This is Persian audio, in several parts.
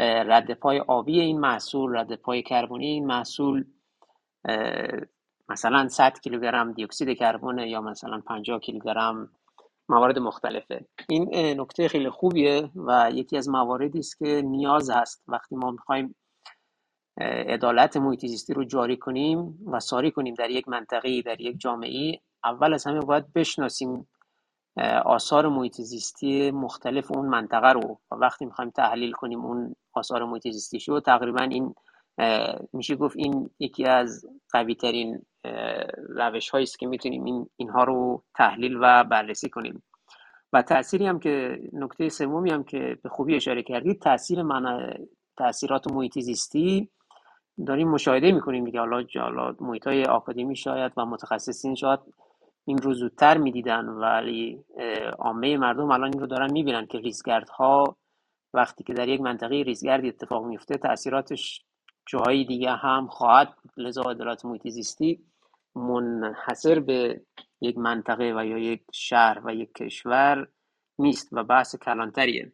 رد پای آبی این محصول رد پای کربنی این محصول مثلا 100 کیلوگرم دیوکسید کربن یا مثلا 50 کیلوگرم موارد مختلفه. این نکته خیلی خوبیه و یکی از مواردی است که نیاز هست. وقتی ما می‌خوایم عدالت محیط زیستی رو جاری کنیم و ساری کنیم در یک منطقه در یک جامعه اول از همه باید بشناسیم آثار محیط زیستی مختلف اون منطقه رو. وقتی می‌خوایم تحلیل کنیم اون آثار محیط زیستی شو تقریبا این میشه گفت این یکی از قوی ترین روش هایی است که می‌تونیم این اینها رو تحلیل و بررسی کنیم. و تأثیری هم که نکته سومی هم که به خوبی اشاره کردید تاثیر من تاثیرات محیط زیستی داریم مشاهده می‌کنیم دیگه. حالا حالا محیط های آکادمی شاید و متخصصین شاید این رو زودتر می‌دیدن ولی عامه مردم الان این رو دارن می‌بینن که ریزگردها وقتی که در یک منطقه ریزگردی اتفاق میفته تاثیراتش جاهای دیگه هم خواهد لذا عدالت محیط زیستی منحصر به یک منطقه و یا یک شهر و یک کشور نیست و بحث کلانتریه.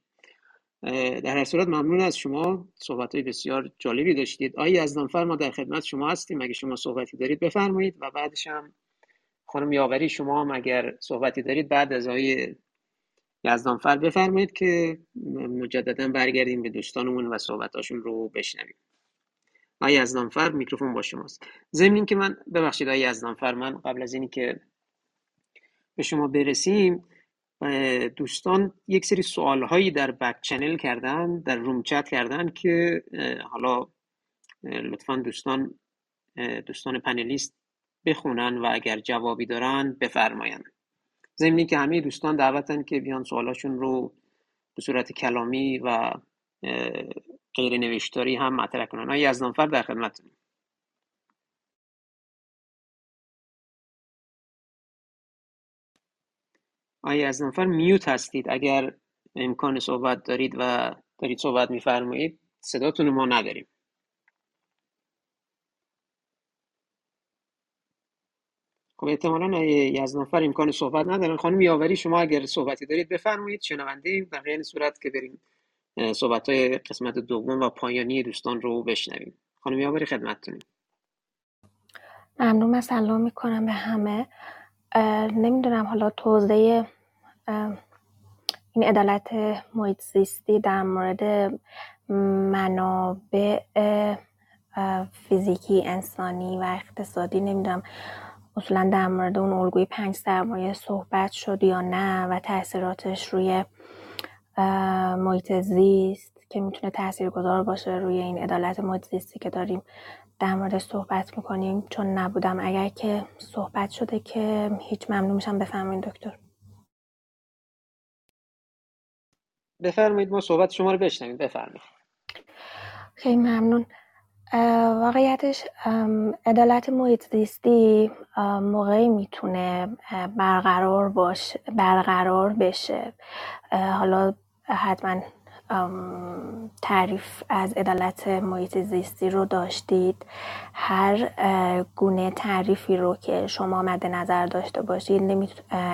در هر صورت ممنون از شما. صحبت های بسیار جالبی داشتید. آقای یزدانفر ما در خدمت شما هستیم. اگه شما صحبتی دارید بفرمایید و بعدش هم خانم یاوری شما هم اگر صحبتی دارید بعد از آقای یزدانفر بفرمایید که مجددا برگردیم به دوستانمون و صحبتاشون رو بشنویم. آقای یزدانفر میکروفون با شماست. ضمن که من ببخشید آقای یزدانفر من قبل از اینی که به شما برسیم دوستان یک سری سوال هایی در بک چنل کردن در روم چت کردن که حالا لطفا دوستان دوستان پنلیست بخونن و اگر جوابی دارن بفرماین ضمنی که همه دوستان دعوتن که بیان سوالاشون رو به صورت کلامی و غیر نوشتاری هم مطرح کنن. آقای یزدانفر در خدمتتون؟ آقای یزدانفر میوت هستید؟ اگر امکان صحبت دارید و دارید صحبت میفرمایید صداتون ما نداریم. خب احتمالا یزدانفر امکان صحبت ندارن. خانم یاوری شما اگر صحبتی دارید بفرمایید. شنونده در غیر صورت که بریم صحبت های قسمت دوم و پایانی دوستان رو بشنویم. خانم یاوری خدمتتونیم. ممنون من سلام می‌کنم به همه. نمی‌دونم حالا توضیح این عدالت محیط زیستی در مورد منابع فیزیکی انسانی و اقتصادی نمی‌دونم. اصولا در مورد اون الگوی پنج سرمایه صحبت شد یا نه و تاثیراتش روی محیط زیست که می‌تونه تاثیرگذار باشه روی این عدالت محیط زیستی که داریم در مورد صحبت می‌کنیم. چون نبودم اگر که صحبت شده که هیچ ممنون میشم. بفهمین دکتر. بفرمایید ما صحبت شما رو بشنویم. بفرمایید. خیلی ممنون. واقعیتش عدالت محیط زیستی موقعی می‌تونه برقرار باشه برقرار بشه. حالا حتما تعریف از عدالت محیط زیستی رو داشتید. هر گونه تعریفی رو که شما مد نظر داشته باشید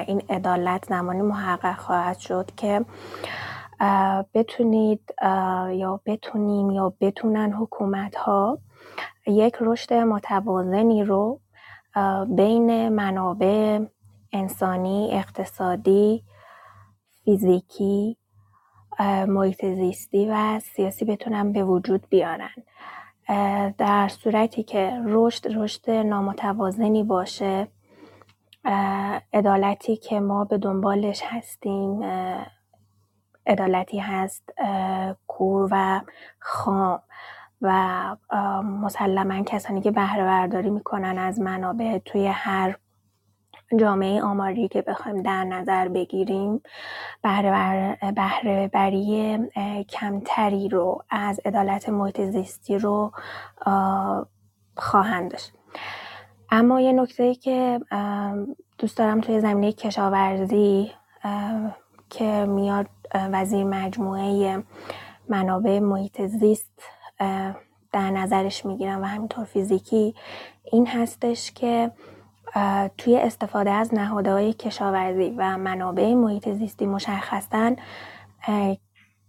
این عدالت زمانی محقق خواهد شد که بتونید یا بتونیم یا بتونن حکومت ها یک رشد متوازنی رو بین منابع انسانی اقتصادی فیزیکی محیط زیستی و سیاسی بتونن به وجود بیارن. در صورتی که رشد رشد نامتوازنی باشه عدالتی که ما به دنبالش هستیم عدالتی هست کور و خام و مسلما کسانی که بهره برداری می‌کنن از منابع توی هر جامعه آماری که بخوایم در نظر بگیریم. بهره بری کمتری رو از عدالت محیط زیستی رو خواهند داشت. اما یه نکته ای که دوست دارم توی زمینه کشاورزی که میاد وزیر مجموعه منابع محیط زیست در نظرش می‌گیرم و همینطور فیزیکی این هستش که توی استفاده از های کشاورزی و منابع محیط زیستی مشخصا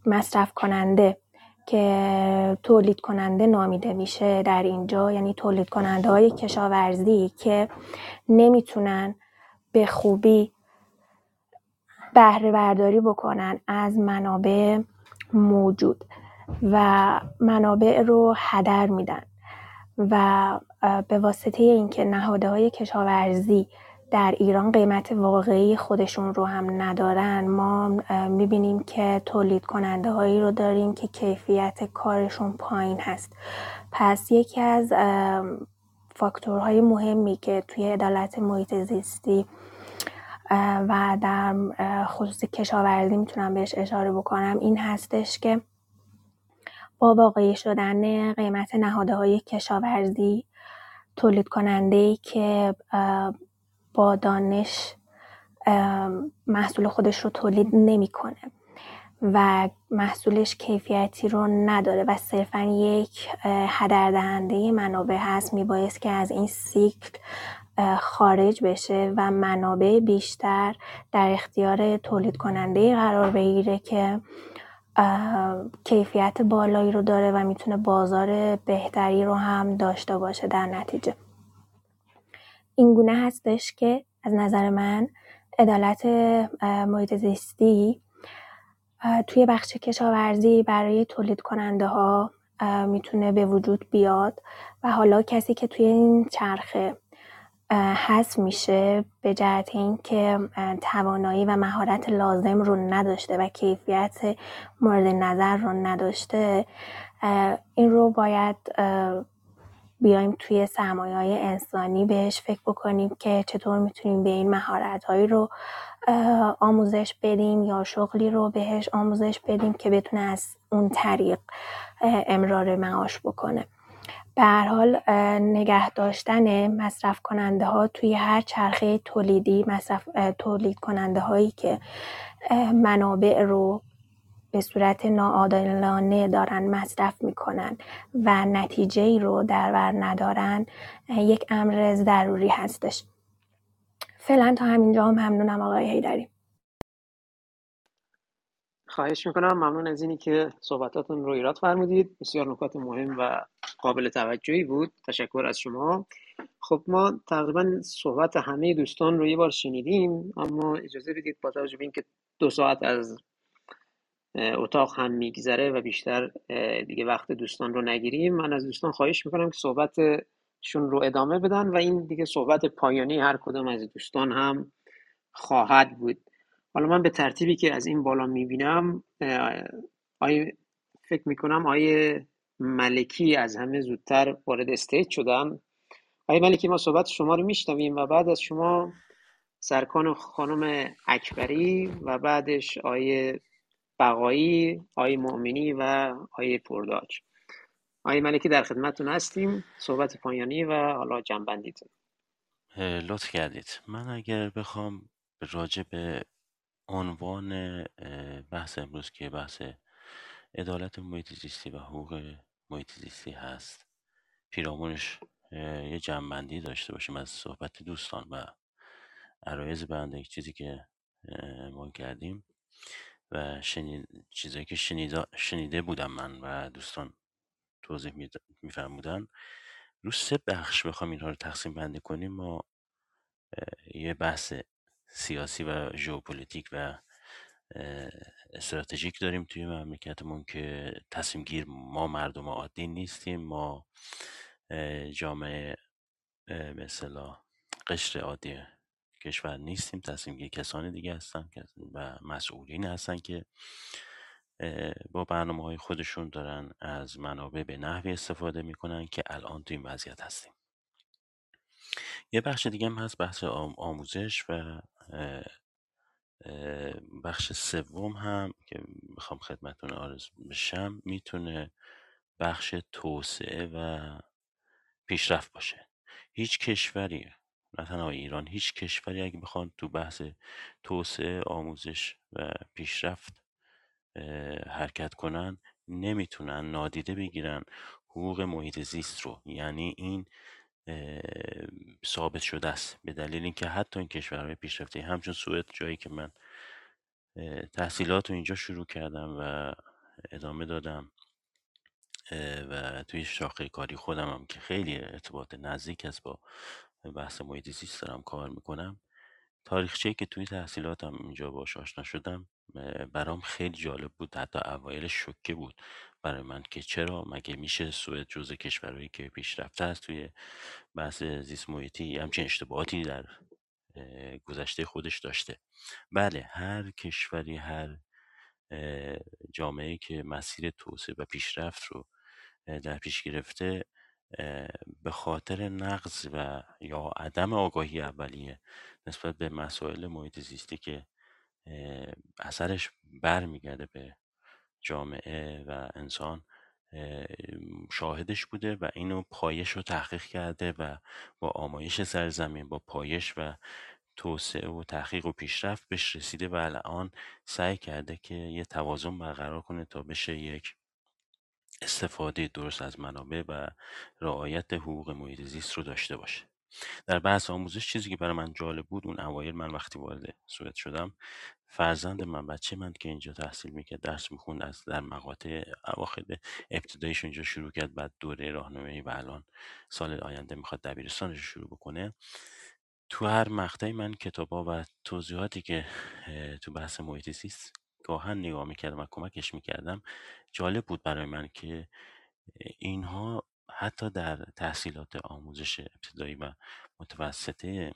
مصرف کننده که تولید کننده نامیده میشه در اینجا. یعنی تولید کننده های کشاورزی که نمی‌تونن به خوبی بهره برداری بکنن از منابع موجود و منابع رو هدر میدن و به واسطه اینکه نهاده های کشاورزی در ایران قیمت واقعی خودشون رو هم ندارن ما می‌بینیم که تولید کننده هایی رو داریم که کیفیت کارشون پایین هست. پس یکی از فاکتورهای مهمی که توی عدالت محیط زیستی و در خصوص کشاورزی می‌تونم بهش اشاره بکنم. این هستش که با واقعی شدن قیمت نهاده های کشاورزی تولید کننده که با دانش محصول خودش رو تولید نمی‌کنه و محصولش کیفیتی رو نداره و صرفا یک هدر دهنده منابع هست میبایست که از این سیکل خارج بشه و منابع بیشتر در اختیار تولید کننده قرار بگیره که کیفیت بالایی رو داره و می‌تونه بازار بهتری رو هم داشته باشه در نتیجه. این گونه هستش که از نظر من عدالت محیط زیستی توی بخش کشاورزی برای تولید کننده ها می‌تونه به وجود بیاد و حالا کسی که توی این چرخه حذف میشه به جهت اینکه توانایی و مهارت لازم رو نداشته و کیفیت مورد نظر رو نداشته. این رو باید بیایم توی سرمایه های انسانی بهش فکر بکنیم که چطور می‌تونیم به این مهارت هایی رو آموزش بدیم یا شغلی رو بهش آموزش بدیم که بتونه از اون طریق امرار معاش بکنه. به هر حال نگه داشتن مصرف کننده ها توی هر چرخه تولیدی مصرف تولید کننده هایی که منابع رو به صورت ناعادلانه دارن مصرف می‌کنن و نتیجه ای رو در بر ندارن یک امر ضروری هستش. فعلا تا همینجا هم ممنونم آقای هیدری خواهش می‌کنم. ممنون از اینی که صحبتاتون رو ایراد فرمودید. بسیار نکات مهم و قابل توجهی بود. تشکر از شما. خب ما تقریبا صحبت همه دوستان رو یه بار شنیدیم اما اجازه بدید با توجه به اینکه دو ساعت از اتاق هم میگذره و بیشتر دیگه وقت دوستان رو نگیریم من از دوستان خواهش می‌کنم که صحبتشون رو ادامه بدن و این دیگه صحبت پایانی هر کدام از دوستان هم خواهد بود. حالا من به ترتیبی که از این بالا می‌بینم آی فکر می‌کنم آیه ملکی از همه زودتر وارد استیج شدن. آیه ملکی ما صحبت شما رو میشنویم و بعد از شما سرکان خانم اکبری و بعدش آیه بقایی آیه مؤمنی و آیه پرداج. آیه ملکی در خدمتتون هستیم. صحبت پایانی و حالا جنبندیتون. لطف کردید. من اگر بخوام راجع به عنوان بحث امروز که بحث عدالت محیط زیستی و حقوق محیط زیستی هست. پیرامونش یه جنبندی داشته باشیم از صحبت دوستان و عرایز بنده چیزی که ما کردیم و شنید... چیزایی که شنیده بودم من و دوستان توضیح میفرمودن. رو سه بخش بخوام اینها رو تقسیم بندی کنیم. ما یه بحث سیاسی و ژئوپلیتیک و استراتژیک داریم توی مملکتمون که تصمیم گیر ما مردم عادی نیستیم. ما جامعه مثلا قشر عادی کشور نیستیم. تصمیم گیر کسان دیگه هستن و مسئولین هستن که با برنامه های خودشون دارن از منابع به نحوی استفاده می‌کنن که الان توی این وضعیت هستیم. یه بخش دیگه هم هست بحث آموزش و بخش سوم هم که می‌خوام خدمتون آرز بشم می‌تونه بخش توسعه و پیشرفت باشه. هیچ کشوری نه تنها ایران هیچ کشوری اگه بخوان تو بحث توسعه آموزش و پیشرفت حرکت کنن نمی‌تونن نادیده بگیرن حقوق محیط زیست رو. یعنی این ثابت شده است. به دلیل اینکه حتی این کشورهای پیشرفته همچون سوئد جایی که من تحصیلات رو اینجا شروع کردم و ادامه دادم و توی شاخه کاری خودم هم که خیلی ارتباط نزدیک است با بحث محیط زیست دارم کار می‌کنم. تاریخچه که توی تحصیلاتم اینجا باش آشنا شدم برام خیلی جالب بود. حتی اوایل شوکه بود. برای من که چرا مگه میشه سوئد جزء کشورهایی که پیشرفته است توی بحث زیست محیطی همچین اشتباهاتی در گذشته خودش داشته؟ بله هر کشوری هر جامعه که مسیر توسعه و پیشرفت رو در پیش گرفته به خاطر نقض و یا عدم آگاهی اولیه نسبت به مسائل محیط زیستی که اثرش برمیگرده به جامعه و انسان شاهدش بوده و اینو پایش رو تحقیق کرده و با آمایش سرزمین با پایش و توسعه و تحقیق و پیشرفت بهش رسیده و الان سعی کرده که یه توازن برقرار کنه تا بشه یک استفاده درست از منابع و رعایت حقوق محیط زیست رو داشته باشه. در بحث آموزش چیزی که برای من جالب بود اون اوایل من وقتی وارد سوئد شدم فرزند من بچه من که اینجا تحصیل می‌کرد درس می‌خوند از در مقاطع اواخر ابتدایش اینجا شروع کرد بعد دوره راهنمایی و الان سال آینده می‌خواد دبیرستانش رو شروع بکنه. تو هر مقطعی من کتابا و توضیحاتی که تو بحث محیط زیست گاهن نگاه می‌کردم و کمکش می‌کردم جالب بود برای من که اینها حتی در تحصیلات آموزش ابتدایی و متوسطه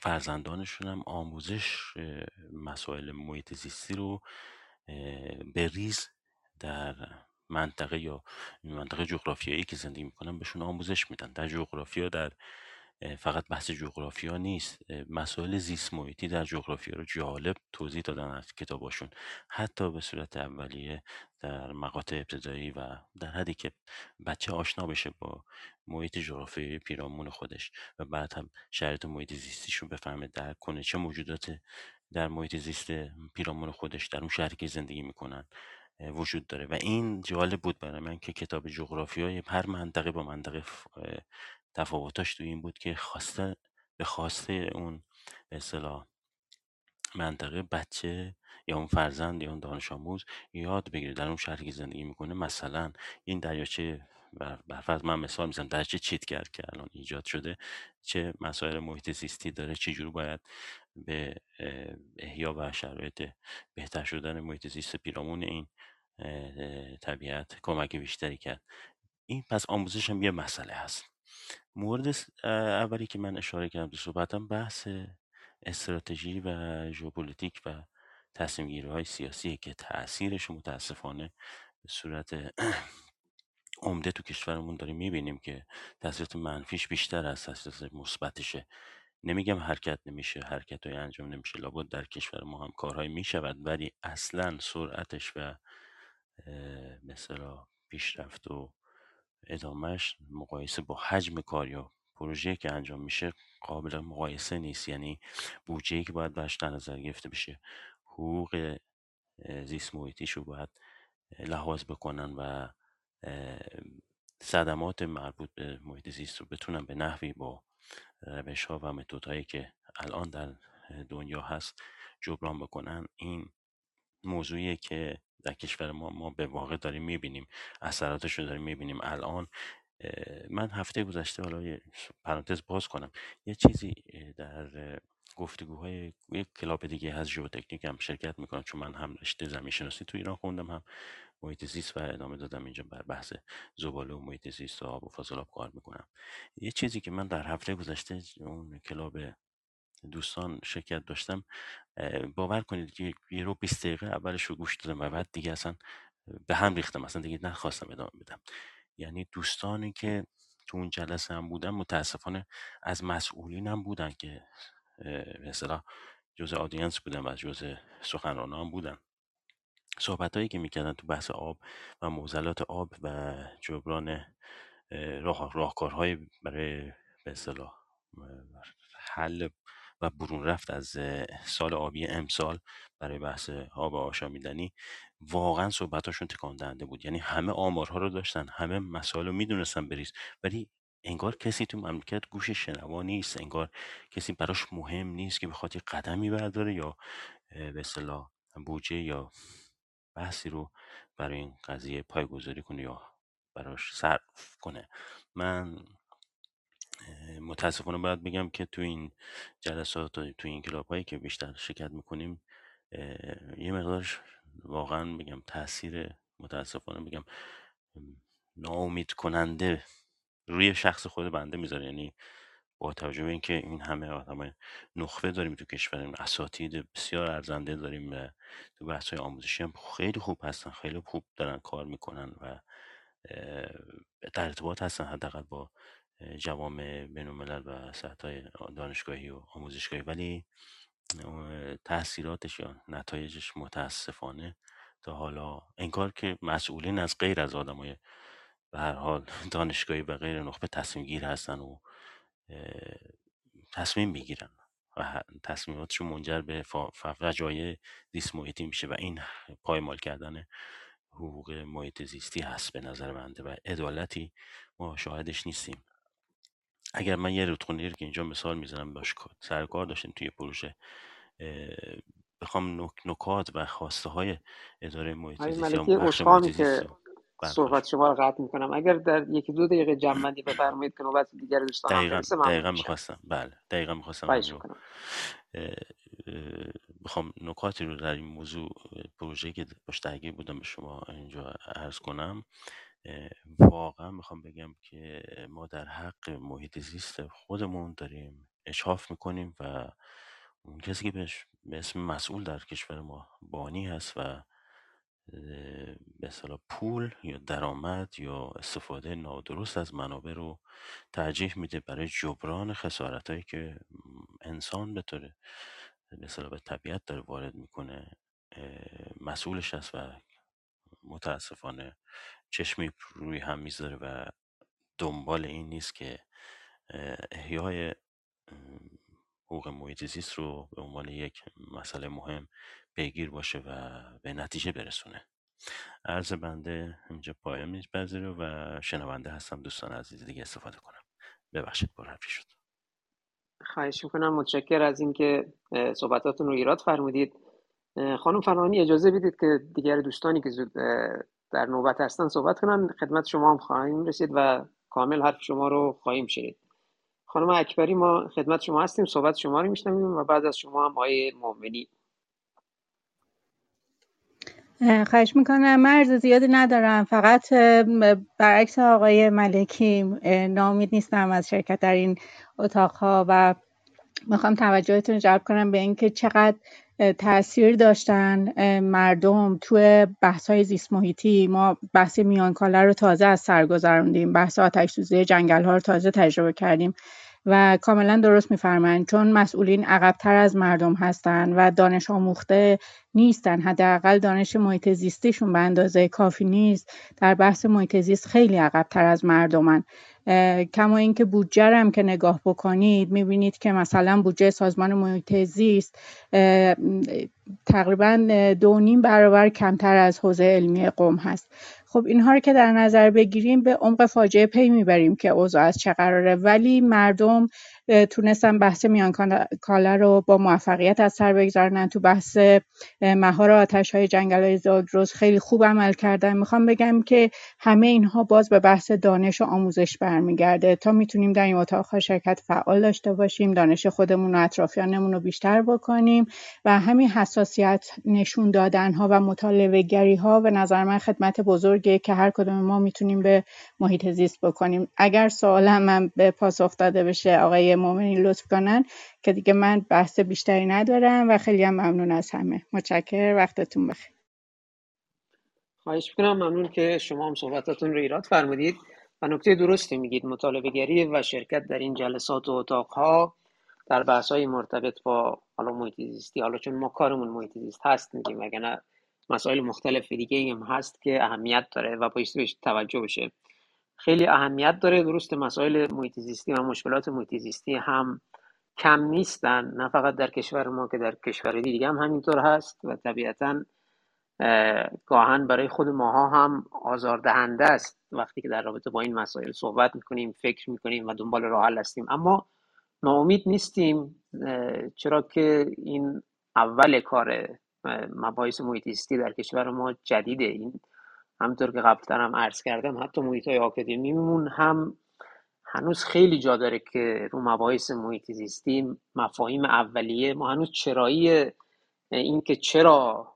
فرزندانشون هم آموزش مسائل محیط زیستی رو به ریز در منطقه یا منطقه جغرافیایی که زندگی می‌کنن بهشون آموزش میدن. در جغرافیا در فقط بحث جغرافیا نیست. مسائل زیست محیطی در جغرافیا رو جالب توضیح دادن از کتاباشون. حتی به صورت اولیه در مقاطع ابتدایی و در حدی که بچه آشنا بشه با محیط جغرافیایی پیرامون خودش و بعد هم شرایط محیط زیستیشون بفهمه در کنه چه موجودات در محیط زیست پیرامون خودش در اون شهری که زندگی می‌کنن وجود داره. و این جالب بود برای من که کتاب جغرافیای هر منطقه با منطقه تفاوتاش تو این بود که خواسته به خواسته اون به منطقه بچه یا اون فرزند یا اون دانش آموز یاد بگیره. در اون شهری که زندگی می‌کنه مثلا این دریاچه برفرض من مثال می‌زنم دریاچه چیتگر که الان ایجاد شده؟ چه مسائل محیط زیستی داره؟ چجور باید به احیا و شرایط بهتر شدن محیط زیست پیرامون این طبیعت کمک بیشتری کرد؟ این پس آموزش هم یه مسئله هست. مورد اولی که من اشاره کردم تو صحبتم بحث استراتژی و ژئوپلیتیک و تصمیم های سیاسی که تاثیرش متاسفانه به صورت عمده تو کشورمون داریم می‌بینیم که تاثیرات منفیش بیشتر از تاثیرات مثبتشه. نمیگم حرکت نمیشه حرکت های انجام نمیشه لابد در کشور ما هم کارهایی می‌شود ولی اصلا سرعتش و مثلا پیشرفت و ادامهش مقایسه با حجم کار یا پروژه که انجام میشه قابل مقایسه نیست. یعنی بودجه که باید برش در نظر گرفته بشه. حقوق زیست محیطیش رو باید لحاظ بکنن و صدمات مربوط به محیط زیست رو بتونن به نحوی با روش ها و متود هایی که الان در دنیا هست جبران بکنن. این موضوعیه که در کشور ما ما به واقع داریم می‌بینیم اثراتش رو داریم می‌بینیم. الان من هفته گذشته حالا یه پرانتز باز کنم. یه چیزی در گفتگوهای یک کلاب دیگه از ژئوتکنیک هم شرکت می‌کنم چون من هم رشته زمین شناسی تو ایران خوندم هم محیط زیست و ادامه دادم اینجا بر بحث زباله و محیط زیست و آب و فاضلاب کار می‌کنم. یه چیزی که من در هفته گذشته اون کلاب دوستان شرکت داشتم باور کنید یه رو 20 دقیقه اولش رو گوش دادم و بعد دیگه اصلا به هم ریختم اصلا دیگه نخواستم ادامه بدم. یعنی دوستانی که تو اون جلسه هم بودن متاسفانه از مسئولین هم بودن که مثلا جزء آدینس بودن و جزء سخنران هم بودن. صحبت هایی که می‌کردن تو بحث آب و موزلات آب و جبران راه راهکارهای برای به اصطلاح حل و برون رفت از سال آبی امسال برای بحث آب آشامیدنی واقعا صحبتاشون تکان دهنده بود. یعنی همه آمارها رو داشتن همه مسائل رو می‌دونستن بریز. ولی انگار کسی تو مملکت گوش شنوا نیست. انگار کسی براش مهم نیست که بخواد یه قدمی برداره یا به اصطلاح بودجه یا بحثی رو برای این قضیه پایگذاری کنه یا براش صرف کنه. من متاسفانه باید بگم که تو این جلسات و تو این کلاب هایی که بیشتر شرکت می‌کنیم یه مقدارش واقعا بگم تاثیر متاسفانه بگم ناامید کننده روی شخص خود بنده می‌ذاره. یعنی با توجه به اینکه این همه آدم نخبه داریم تو کشورمون اساتید بسیار ارزنده داریم و تو بحث های آموزشی هم خیلی خوب هستن خیلی خوب دارن کار می‌کنن و در ارتباط هستن حداقل با جوامع بینالملل و سطح دانشگاهی و آموزشگاهی. ولی تاثیراتش یا نتایجش متاسفانه تا حالا انگار که مسئولین از غیر از آدمای به هر حال دانشگاهی و غیر نخبه تصمیم گیر هستن و تصمیم می‌گیرن و تصمیماتشون منجر به فجایع زیست محیطی میشه و این پایمال کردن حقوق محیط زیستی هست به نظر بنده و عدالتی ما شاهدش نیستیم. اگر من یه رودخونه که اینجا مثال می‌زنم باش سرکار داشتیم توی پروژه بخوام نکات و خواسته های اداره محیط که صحبت شما رو قطع می‌کنم. اگر در یکی دو دقیقه جمعندی بفرمایید که نوبت دیگر دوستان دقیقا, دقیقا می‌خواستم. بله دقیقا می‌خواستم بخوام نکاتی رو در این موضوع پروژه که باش درگیر بودم به شما اینجا عرض کنم. واقعا می‌خوام بگم که ما در حق محیط زیست خودمون داریم اشحاف می‌کنیم و اون کسی که بهش به اسم مسئول در کشور ما بانی هست و به پول یا درآمد یا استفاده نادرست از منابع رو ترجیح میده برای جبران خسارت هایی که انسان به طور به به طبیعت داره وارد می‌کنه مسئولش هست و متاسفانه چشمی روی هم می‌ذاره و دنبال این نیست که احیای حقوق محیط زیست رو به عنوان یک مسئله مهم پیگیر باشه و به نتیجه برسونه. عرض بنده اینجا پایان میپذیره و شنونده هستم دوستان عزیز دیگه استفاده کنم. ببخشید پر حرفی شد. خواهش می‌کنم. متشکر از اینکه صحبتاتون رو ایراد فرمودید. خانم فنانی اجازه بدید که دیگر دوستانی که زود در نوبت هستن صحبت کنن. خدمت شما هم خواهیم رسید و کامل حرف شما رو خواهیم شنید. خانم اکبری ما خدمت شما هستیم. صحبت شما رو میشنویم و بعد از شما هم آقای مؤمنی. خواهش می‌کنم. مرز زیادی ندارم. فقط برعکس آقای ملکی نامید نیستم از شرکت در این اتاقها و می‌خوام توجهتون جلب کنم به اینکه چقدر تاثیر داشتن مردم توی بحث های زیست محیطی. ما بحث میانکاله رو تازه از سر گذروندیم. بحث آتش سوزی جنگل ها رو تازه تجربه کردیم و کاملا درست میفرمایند. چون مسئولین عقبتر از مردم هستند و دانش آموخته نیستن. حداقل دانش محیط زیستیشون به اندازه کافی نیست. در بحث محیط زیست خیلی عقبتر از مردمن. کما اینکه بودجه هم که نگاه بکنید می‌بینید که مثلا بودجه سازمان محیط زیست تقریبا دو نیم برابر کمتر از حوزه علمی قوم هست. خب اینها رو که در نظر بگیریم به عمق فاجعه پی می‌بریم که اوضاع از چه قراره. ولی مردم تونستن بحث میان کاله رو با موفقیت از سر بگذارنن تو بحث مهار آتش های جنگل های زاگرس خیلی خوب عمل کردن. می‌خوام بگم که همه اینها باز به بحث دانش و آموزش برمیگرده. تا می‌تونیم در این اتاق شرکت فعال داشته باشیم دانش خودمون و اطرافیانمون رو بیشتر بکنیم و همین حساسیت نشون دادن ها و مطالبه گری ها به نظر من خدمت بزرگه که هر کدوم ما می‌تونیم به محیط زیست بکنیم. اگر سوالم من به پاسخ داده بشه آقای مؤمنی لطف کنن که دیگه من بحث بیشتری ندارم و خیلی هم ممنون از همه. متشکر وقتتون بخیر. خواهش می‌کنم. ممنون که شما هم صحبتاتون رو ایراد فرمودید و نکته درستی میگید. مطالبه گری و شرکت در این جلسات و اتاقها در بحث های مرتبط با حالا محیط زیستی حالا چون ما کارمون محیط زیست هست میگیم اگر مسائل مختلف دیگه هم هست که اهمیت داره و بایستی بهش توجه بشه. خیلی اهمیت داره درست مسائل محیط زیستی و مشکلات محیط زیستی هم کم نیستن نه فقط در کشور ما که در کشور دیگه هم همینطور هست و طبیعتا گاهن برای خود ماها هم آزاردهنده است. وقتی که در رابطه با این مسائل صحبت می‌کنیم فکر می‌کنیم و دنبال راه حل هستیم. اما ناامید نیستیم چرا که این اول کار مباحث محیط در کشور ما جدیده. این همطور که قبلتر هم عرض کردم حتی محیط های آکادمیمون هم هنوز خیلی جا داره که رو مباحث محیط زیستی مفاهیم اولیه. ما هنوز چرایی این که چرا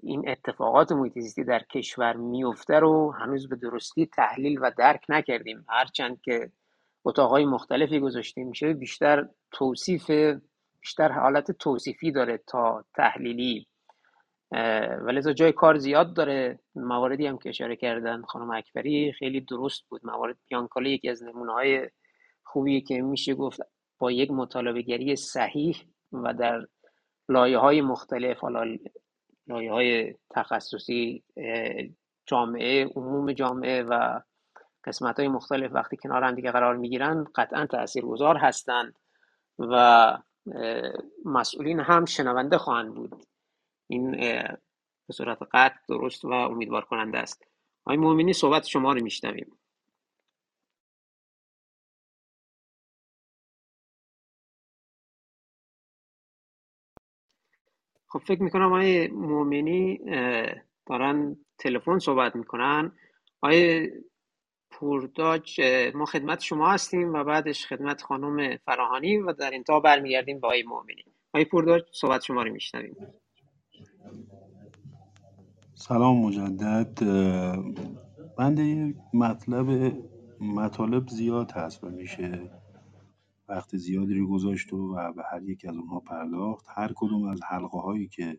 این اتفاقات محیط زیستی در کشور میفته رو هنوز به درستی تحلیل و درک نکردیم. هرچند که اتاقهای مختلفی گذاشته میشه بیشتر توصیف بیشتر حالت توصیفی داره تا تحلیلی. ولی جای کار زیاد داره. مواردی هم که اشاره کردن خانم اکبری خیلی درست بود. موارد پیانکاله یکی از نمونه های خوبی که میشه گفت با یک مطالبه گری صحیح و در لایه های مختلف حالا لایه های تخصصی جامعه عموم جامعه و قسمت های مختلف وقتی کنار هم دیگه قرار می‌گیرن قطعا تاثیرگذار هستند و مسئولین هم شنونده خواهند بود. این به صورت قطع درست و امیدوار کننده است. آقای مؤمنی صحبت شما رو میشنویم. خب فکر می‌کنم آقای مؤمنی دارن تلفن صحبت می‌کنن. آقای پورداج ما خدمت شما هستیم و بعدش خدمت خانم فراهانی و در انتها برمیگردیم به آقای مؤمنی آقای پورداج صحبت شما رو میشنویم. سلام مجدد. بنده مطلب مطالب زیاد هست و میشه وقت زیادی رو گذاشت و, و به هر یک از اونها پرداخت. هر کدوم از حلقه هایی که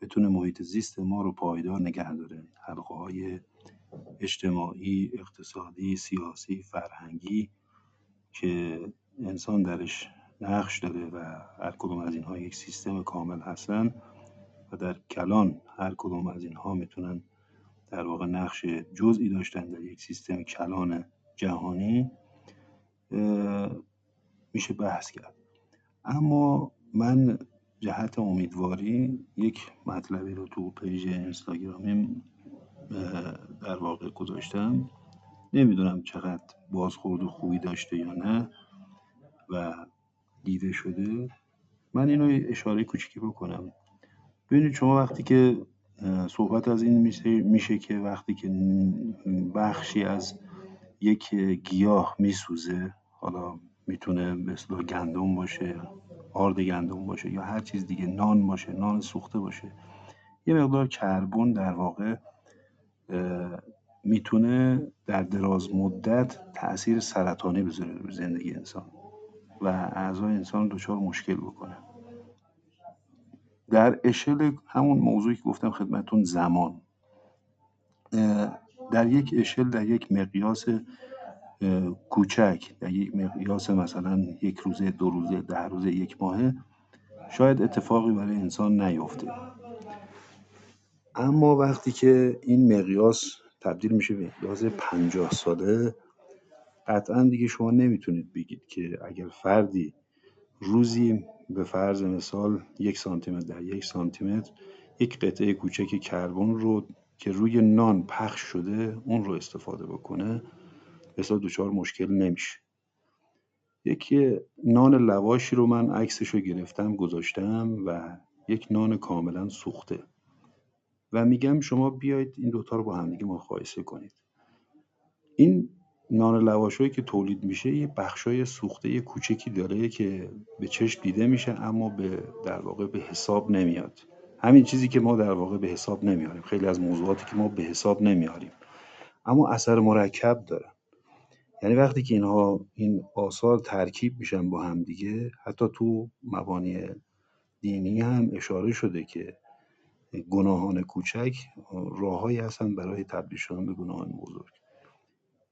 بتونه محیط زیست ما رو پایدار نگه داره. حلقه های اجتماعی، اقتصادی، سیاسی، فرهنگی که انسان درش نقش داره و هر کدوم از اینها یک سیستم کامل هستن و در کلان هر کدوم از اینها می‌تونن در واقع نقش جزئی داشتن در یک سیستم کلان جهانی میشه بحث کرد. اما من جهت امیدواری یک مطلبی رو تو پیج اینستاگرامیم در واقع گذاشتم. نمی‌دونم چقدر بازخورد و خوبی داشته یا نه و دیده شده. من اینو اشاره کوچیکی بکنم. ببینید شما وقتی که صحبت از این میشه, که وقتی که بخشی از یک گیاه میسوزه حالا می‌تونه مثل گندم باشه آرد گندم باشه یا هر چیز دیگه نان باشه نان سوخته باشه یه مقدار کربن در واقع می‌تونه در دراز مدت تاثیر سرطانی بذاره به زندگی انسان و اعضای انسان دچار مشکل بکنه. در اشل همون موضوعی که گفتم خدمتون زمان. در یک اشل در یک مقیاس کوچک در یک مقیاس مثلا یک روزه دو روزه ده روزه یک ماهه شاید اتفاقی برای انسان نیفته. اما وقتی که این مقیاس تبدیل میشه به مقیاس پنجاه ساله قطعا دیگه شما نمی‌تونید بگید که اگر فردی روزی به فرض مثال یک سانتیمتر در یک سانتیمتر یک قطعه کوچک کربن رو که روی نان پخش شده اون رو استفاده بکنه اصلا دچار مشکل نمیشه. یکی نان لواشی رو من عکسش رو گرفتم گذاشتم و یک نان کاملا سوخته. و میگم شما بیاید این دوتا رو با همدیگه مقایسه کنید. این نان لواشایی که تولید میشه یه بخشای سوخته کوچکی داره که به چشم دیده میشه اما به در واقع به حساب نمیاد. همین چیزی که ما در واقع به حساب نمیاریم. خیلی از موضوعاتی که ما به حساب نمیاریم. اما اثر مرکب داره. یعنی وقتی که اینها این آثار ترکیب میشن با هم دیگه حتی تو مبانی دینی هم اشاره شده که گناهان کوچک راههایی هستن برای تبدیل شدن به گناهان بزرگ.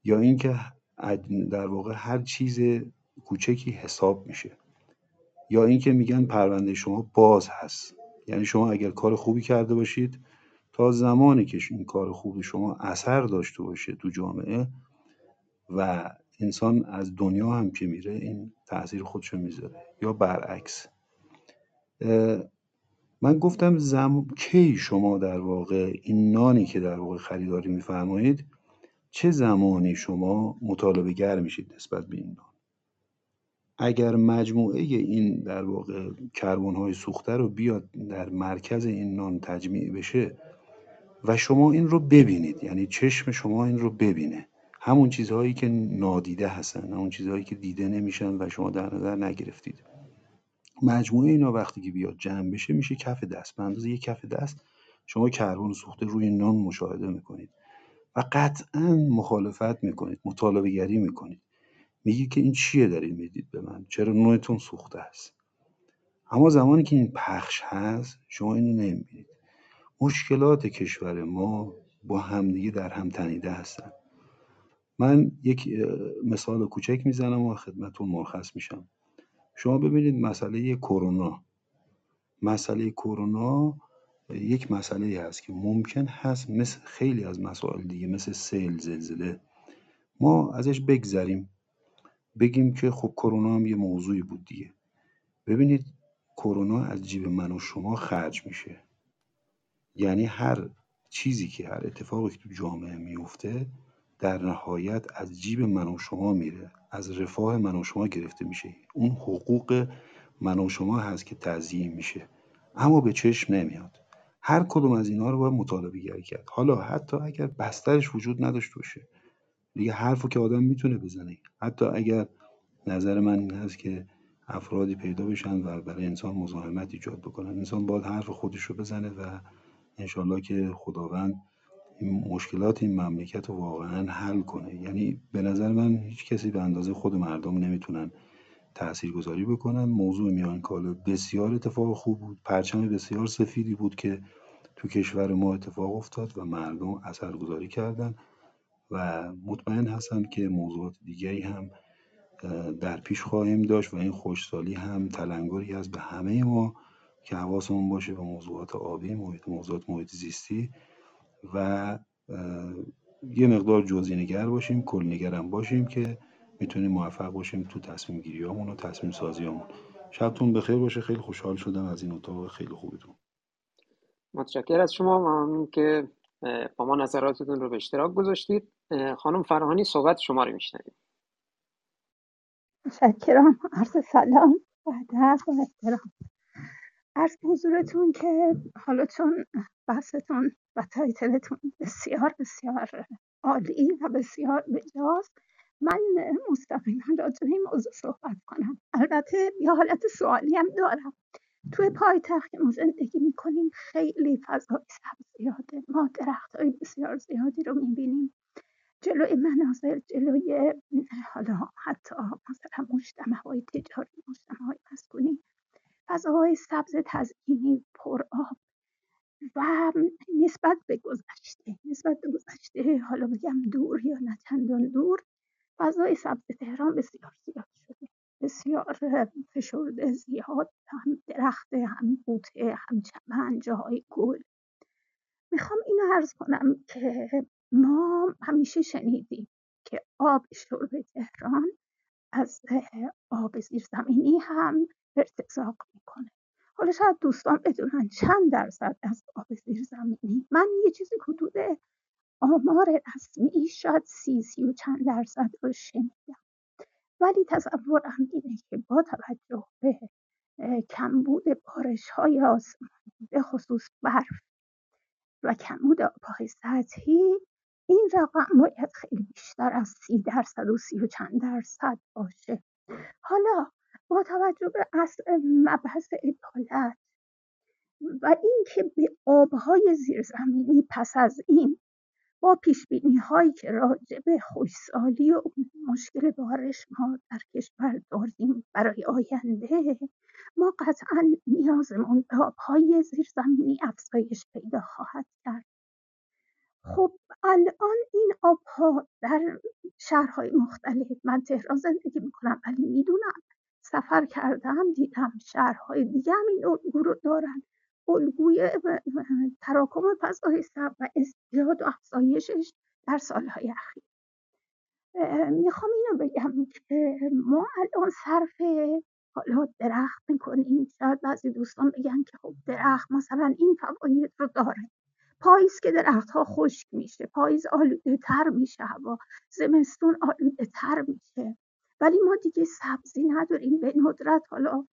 یا اینکه در واقع هر چیز کوچکی حساب میشه. یا اینکه میگن پرونده شما باز هست. یعنی شما اگر کار خوبی کرده باشید تا زمانی که این کار خوب شما اثر داشته باشه تو جامعه و انسان از دنیا هم که میره این تاثیر خودشو می‌ذاره. یا برعکس. من گفتم زم... کی شما در واقع این نانی که در واقع خریداری میفرمایید چه زمانی شما مطالبه گر میشید نسبت به این نان؟ اگر مجموعه این در واقع کربن های سوخته رو بیاد در مرکز این نان تجمیع بشه و شما این رو ببینید یعنی چشم شما این رو ببینه. همون چیزهایی که نادیده هستن همون چیزهایی که دیده نمیشن و شما در نظر نگرفتید. مجموعه اینا وقتی که بیاد جمع بشه میشه کف دست. به اندازه یک کف دست شما کربن سوخته روی نان مشاهده می‌کنید و قطعا مخالفت می‌کنید مطالبه گری می‌کنید. میگی که این چیه دارید می‌دید به من؟ چرا نوعتون سوخته است؟ اما زمانی که این پخش هست شما اینو نمی‌بینید. مشکلات کشور ما با همدیگه در هم تنیده هستن. من یک مثال کوچک می‌زنم و خدمتون مرخص میشم. شما ببینید مسئله کرونا. مسئله کرونا یک مسئله هست که ممکن هست مثل خیلی از مسائل دیگه مثل سیل زلزله ما ازش بگذریم. بگیم که خب کرونا هم یه موضوعی بود دیگه. ببینید کرونا از جیب من و شما خرج میشه. یعنی هر چیزی که هر اتفاقی که تو جامعه میفته در نهایت از جیب من و شما میره از رفاه من و شما گرفته میشه. اون حقوق من و شما هست که تضیین میشه. اما به چشم نمیاد. هر کدوم از اینها رو باید مطالبه گری کرد. حالا حتی اگر بسترش وجود نداشته باشه. دیگه حرفو که آدم می‌تونه بزنه. حتی اگر نظر من این هست که افرادی پیدا بشن و برای انسان مزاحمت ایجاد بکنن. انسان باید حرف خودش رو بزنه و انشالله که خداوند این مشکلات این مملکت رو واقعا حل کنه. یعنی به نظر من هیچ کسی به اندازه خود مردم نمی‌تونن گذاری بکنن. موضوع میان کالا بسیار اتفاق خوب بود. پرچم بسیار سفیدی بود که تو کشور ما اتفاق افتاد و مردم اثرگذاری کردن و مطمئن هستم که موضوعات دیگری هم در پیش خواهیم داشت و این خوشسالی هم تلنگری از به همه ما که حواسمون باشه به موضوعات آبی موضوعات محیط زیستی. و یه مقدار جزئی نگر باشیم کل نگرم باشیم که می‌تونیم موفق باشیم تو تصمیم گیری و تصمیم سازی همون شبتون بخیر باشه. خیلی خوشحال شدم از این اتاق. خیلی خوبتون. متشکر از شما. ممنون که با ما نظراتتون رو به اشتراک گذاشتید. خانم فرهانی صحبت شما رو میشنوید متشکرم. عرض سلام و و احترام. عرض حضورتون که حالا چون بحثتون و تایتلتون بسیار بسیار عالی و بسیار بجاست من مستقیما راجع به این موضوع صحبت کنم. البته یه حالت سوالی هم دارم. توی پایتخت که ما زندگی می‌کنیم خیلی فضای سبز زیاده. ما درخت های بسیار زیادی رو می‌بینیم. جلوی منازل جلوی حالا حتی مثلا مجتمع های تجاری مجتمع های مسکونی فضاهای سبز تزئینی پر آب. و نسبت به گذشته نسبت به گذشته حالا بگم دور یا نه چندان دور فضای سبز تهران بسیار زیاد شده. بسیار فشرده زیاد هم درخت هم بوته هم چمن جاهای گل. می‌خوام اینو عرض کنم که ما همیشه شنیدیم که آب شرب تهران از آب زیرزمینی هم ارتزاق می‌کنه. حالا شاید دوستان بدونن چند درصد از آب زیرزمینی من یه چیزی حدود آمار رسمی شاید سی سی و چند درصد رو شنیدم. ولی تصورم اینه که با توجه به کمبود بارش های آسمانی به خصوص برف و کمبود آبهای سطحی این رقم باید خیلی بیشتر از سی درصد و سی و چند درصد باشه. حالا با توجه به اصل مبحث عدالت و اینکه به آبهای زیرزمینی پس از این با پیش هایی که راجع به خوشسالی و مشکل بارش ما در کشور داریم برای آینده ما قطعا نیازمون به آبهای زیرزمینی افزایش پیدا خواهد کرد. خب الان این آبها در شهرهای مختلف من تهران زندگی می‌کنم ولی می‌دونم سفر کردم دیدم شهرهای دیگه هم این الگو رو دارن. الگوی تراکم فضای سبز و ازدیاد و افزایشش در سالهای اخیر. می‌خوام اینو بگم که ما الان صرف حالا درخت می‌کنیم. شاید بعضی دوستان بگن که خب درخت مثلا این فواید رو داره. پاییز که درخت ها خشک میشه پاییز آلوده تر میشه هوا زمستون آلوده تر میشه. ولی ما دیگه سبزی نداریم به ندرت. حالا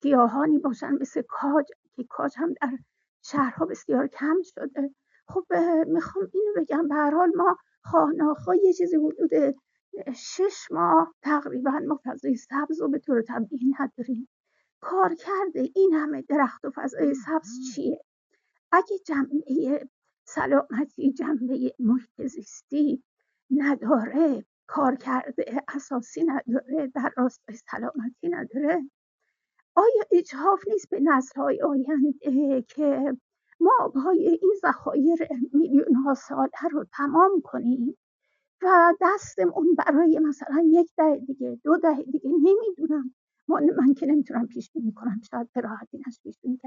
گیاهانی باشن مثل کاج که کاج هم در شهرها بسیار کم شده. خب می‌خوام اینو بگم. به هر حال ما خاناخا یه چیزی حدود شش ماه تقریبا ما فضای سبز رو به طور طبیعی نداریم. کار کرده این همه درخت و فضای سبز چیه؟ اگه جنبه سلامتی جنبه محیط زیستی نداره کار کرده اساسی نداره در راستای سلامتی نداره. آیا اجحاف نیست به های آینده که ما آبهای این ذخایر میلیون ها ساله رو تمام کنیم و دستمون برای مثلا یک دهه دیگه دو دهه دیگه نمی‌دونم. من که نمی‌تونم پیش بینی کنم شاید به راحتی پیش بینی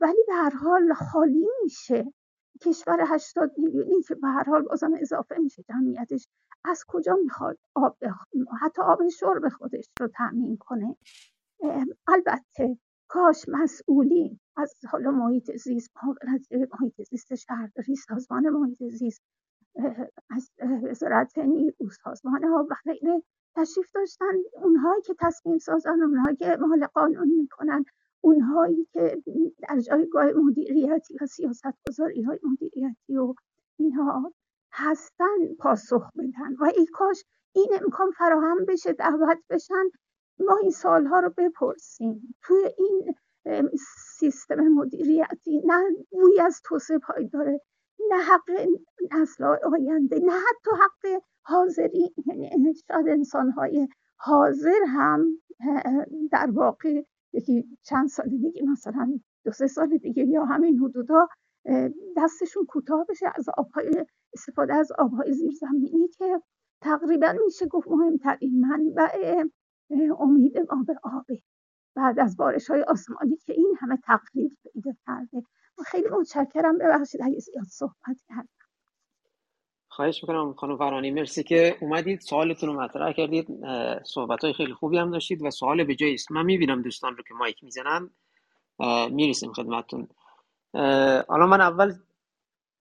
ولی به هر حال خالی میشه. کشور 80 میلیونی که به هر حال بازم اضافه میشه جمعیتش از کجا می‌خواد آب حتی آب شرب خودش رو تامین کنه؟ البته کاش مسئولین از حالا محیط زیست محیط زیست شهرداری سازمان محیط زیست از وزارت نیرو سازمان ها و غیره تشریف داشتن. اونهایی که تصمیم سازن اونهایی که مال قانون می‌کنن. اونهایی که در جایگاه مدیریتی و سیاست گذاری های مدیریتی و اینها هستن پاسخ بدن. و ای کاش این امکان فراهم بشه دعوت بشن ما این سالها رو بپرسیم. توی این سیستم مدیریتی نه بوی از توسعه داره نه حق نسل آینده نه حتی حق حاضری. یعنی شاید انسانهای حاضر هم در واقع یکی چند سال دیگه مثلا دو سه سال دیگه یا همین حدودا دستشون کوتاه بشه از آبهای استفاده از آبهای زیرزمینی که تقریبا میشه گفت مهمترین منبع امید ما به آبه. بعد از بارش های آسمانی که این همه تقریب پیدا کرده. خیلی متشکرم. ببخشید اگه زیاد صحبت کردم. خواهش می‌کنم خانم فرانی مرسی که اومدید. سوالتون رو مطرح کردید. صحبت های خیلی خوبی هم داشتید و سوال به جایی است من می‌بینم دوستان رو که مایک می‌زنن. می‌رسیم خدمتتون. حالا من اول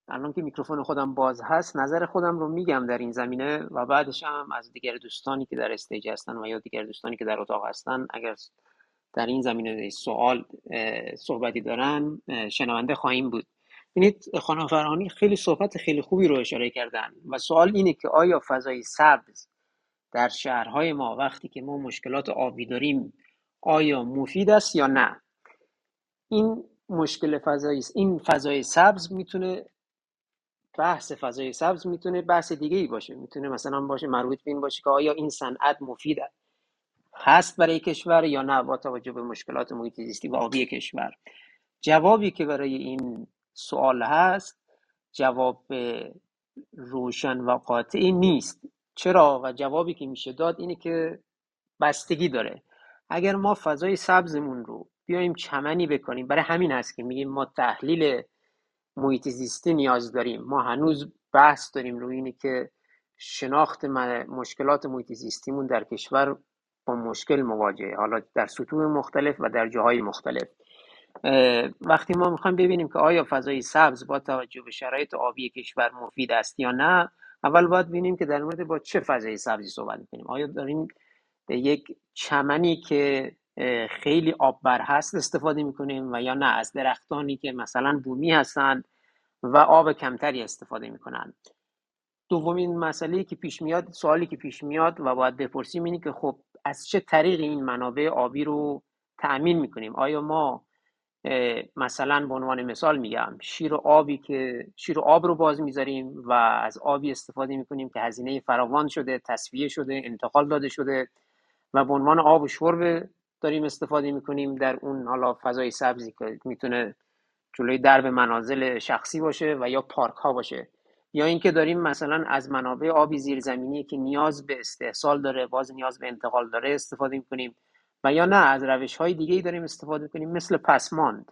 الان که میکروفون خودم باز هست نظر خودم رو میگم در این زمینه و بعدش هم از دیگر دوستانی که در استیج هستن و یا دیگر دوستانی که در اتاق هستن اگر در این زمینه سوال صحبتی دارن شنونده خواهیم بود. ببینید خانم فرهانی خیلی صحبت خیلی خوبی رو اشاره کردن و سوال اینه که آیا فضای سبز در شهرهای ما وقتی که ما مشکلات آبی داریم آیا مفید است یا نه؟ این مشکل فضایی این فضای سبز می‌تونه بحث فضای سبز می‌تونه بحث دیگه ای باشه. می‌تونه مثلا باشه مربوط به این باشه که آیا این صنعت مفید هست برای کشور یا نه با توجه به مشکلات محیط زیستی و آبی کشور. جوابی که برای این سوال هست جواب روشن و قاطعی نیست. چرا؟ و جوابی که میشه داد اینه که بستگی داره. اگر ما فضای سبزمون رو بیایم چمنی بکنیم برای همین هست که میگیم ما تحلیل محیط زیستی نیاز داریم. ما هنوز بحث داریم روی اینه که شناخت مشکلات محیط زیستیمون در کشور با مشکل مواجهه. حالا در سطوح مختلف و در جاهای مختلف. وقتی ما می‌خوایم ببینیم که آیا فضای سبز با توجه به شرایط آبی کشور مفید است یا نه اول باید ببینیم که در مورد با چه فضای سبزی صحبت می‌کنیم. آیا داریم یک چمنی که خیلی آببر هست استفاده می‌کنیم و یا نه؟ از درختانی که مثلا بومی هستند و آب کمتری استفاده می‌کنند. دومین مسئله که پیش میاد سوالی که پیش میاد و باید بپرسیم اینه که خب از چه طریق این منابع آبی رو تأمین می‌کنیم؟ آیا ما مثلا به عنوان مثال میگم شیر و آبی که شیر و آب رو باز می‌ذاریم و از آبی استفاده می‌کنیم که هزینه فراوان شده تصفیه شده انتقال داده شده و به عنوان آب و شرب داریم استفاده می‌کنیم در اون حالا فضای سبزی که می‌تونه جلوی درب منازل شخصی باشه و یا پارک ها باشه. یا اینکه داریم مثلا از منابع آبی زیرزمینی که نیاز به استحصال داره باز نیاز به انتقال داره استفاده می‌کنیم. و یا نه از روش های دیگه ای داریم استفاده کنیم مثل پسماند.